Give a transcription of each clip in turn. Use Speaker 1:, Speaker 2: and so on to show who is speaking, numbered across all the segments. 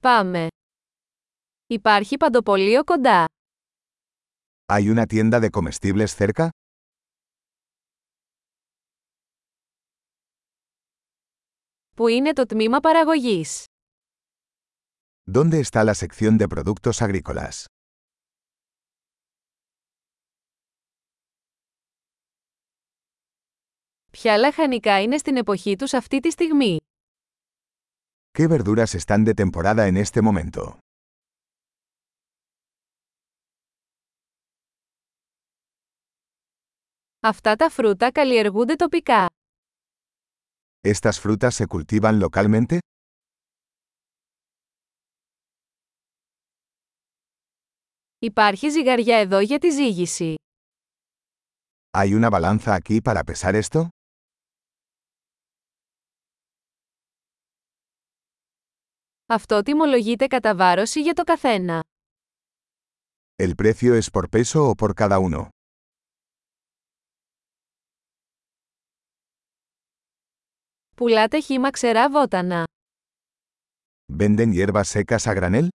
Speaker 1: Πάμε. Υπάρχει παντοπολείο κοντά.
Speaker 2: ¿Hay una tienda de comestibles cerca?
Speaker 1: Πού είναι το τμήμα παραγωγής;
Speaker 2: ¿Dónde está la sección de productos agrícolas?
Speaker 1: Ποια λαχανικά είναι στην εποχή τους αυτή τη στιγμή;
Speaker 2: ¿Qué verduras están de temporada en este momento?
Speaker 1: Αυτά τα φρούτα καλλιεργούνται τοπικά.
Speaker 2: ¿Estas frutas se cultivan localmente?
Speaker 1: Υπάρχει ζυγαριά εδώ για τη ζύγιση.
Speaker 2: ¿Hay una balanza aquí para pesar esto?
Speaker 1: Αυτό τιμολογείται κατά βάρωση για το καθένα.
Speaker 2: ¿El precio es por peso o por cada uno?
Speaker 1: Πουλάτε χύμα ξερά βότανα.
Speaker 2: ¿Venden hierbas secas a granel?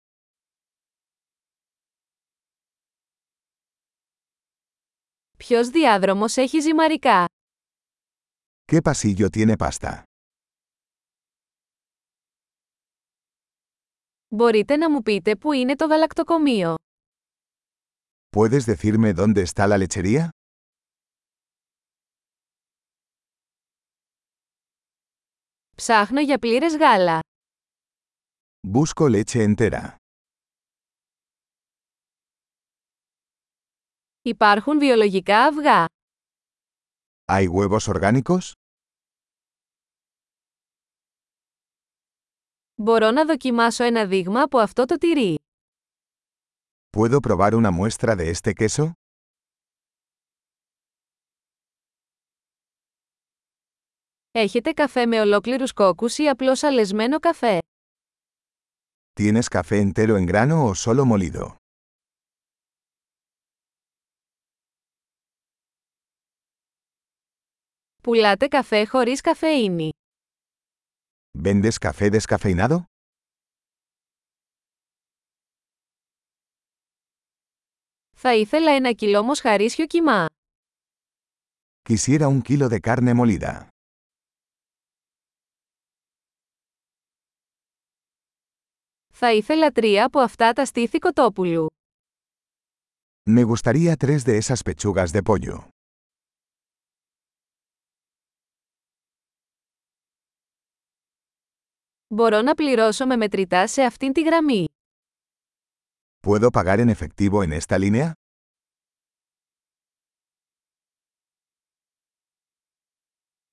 Speaker 1: Ποιος διάδρομος έχει ζυμαρικά;
Speaker 2: ¿Qué pasillo tiene pasta?
Speaker 1: Μπορείτε να μου πείτε πού είναι το γαλακτοκομείο.
Speaker 2: ¿Puedes decirme dónde está la lechería?
Speaker 1: Ψάχνω για πλήρες γάλα.
Speaker 2: Busco leche entera.
Speaker 1: Υπάρχουν βιολογικά αυγά.
Speaker 2: ¿Hay huevos orgánicos?
Speaker 1: Μπορώ να δοκιμάσω ένα δείγμα από αυτό το τυρί.
Speaker 2: ¿Puedo probar una muestra de este queso?
Speaker 1: Έχετε καφέ με ολόκληρους κόκκους ή απλώς αλεσμένο καφέ;
Speaker 2: ¿Tienes café entero en grano o solo molido?
Speaker 1: Πουλάτε καφέ χωρίς καφεΐνη.
Speaker 2: ¿Vendes café descafeinado?
Speaker 1: Θα ήθελα ένα κιλό μοσχαρίσιο κιμά.
Speaker 2: Quisiera un kilo de carne molida.
Speaker 1: Θα ήθελα τρία από αυτά τα στήθη κοτόπουλου.
Speaker 2: Me gustaría tres de esas pechugas de pollo.
Speaker 1: Μπορώ να πληρώσω με μετρητά σε αυτήν τη γραμμή.
Speaker 2: ¿Puedo pagar en efectivo en esta línea?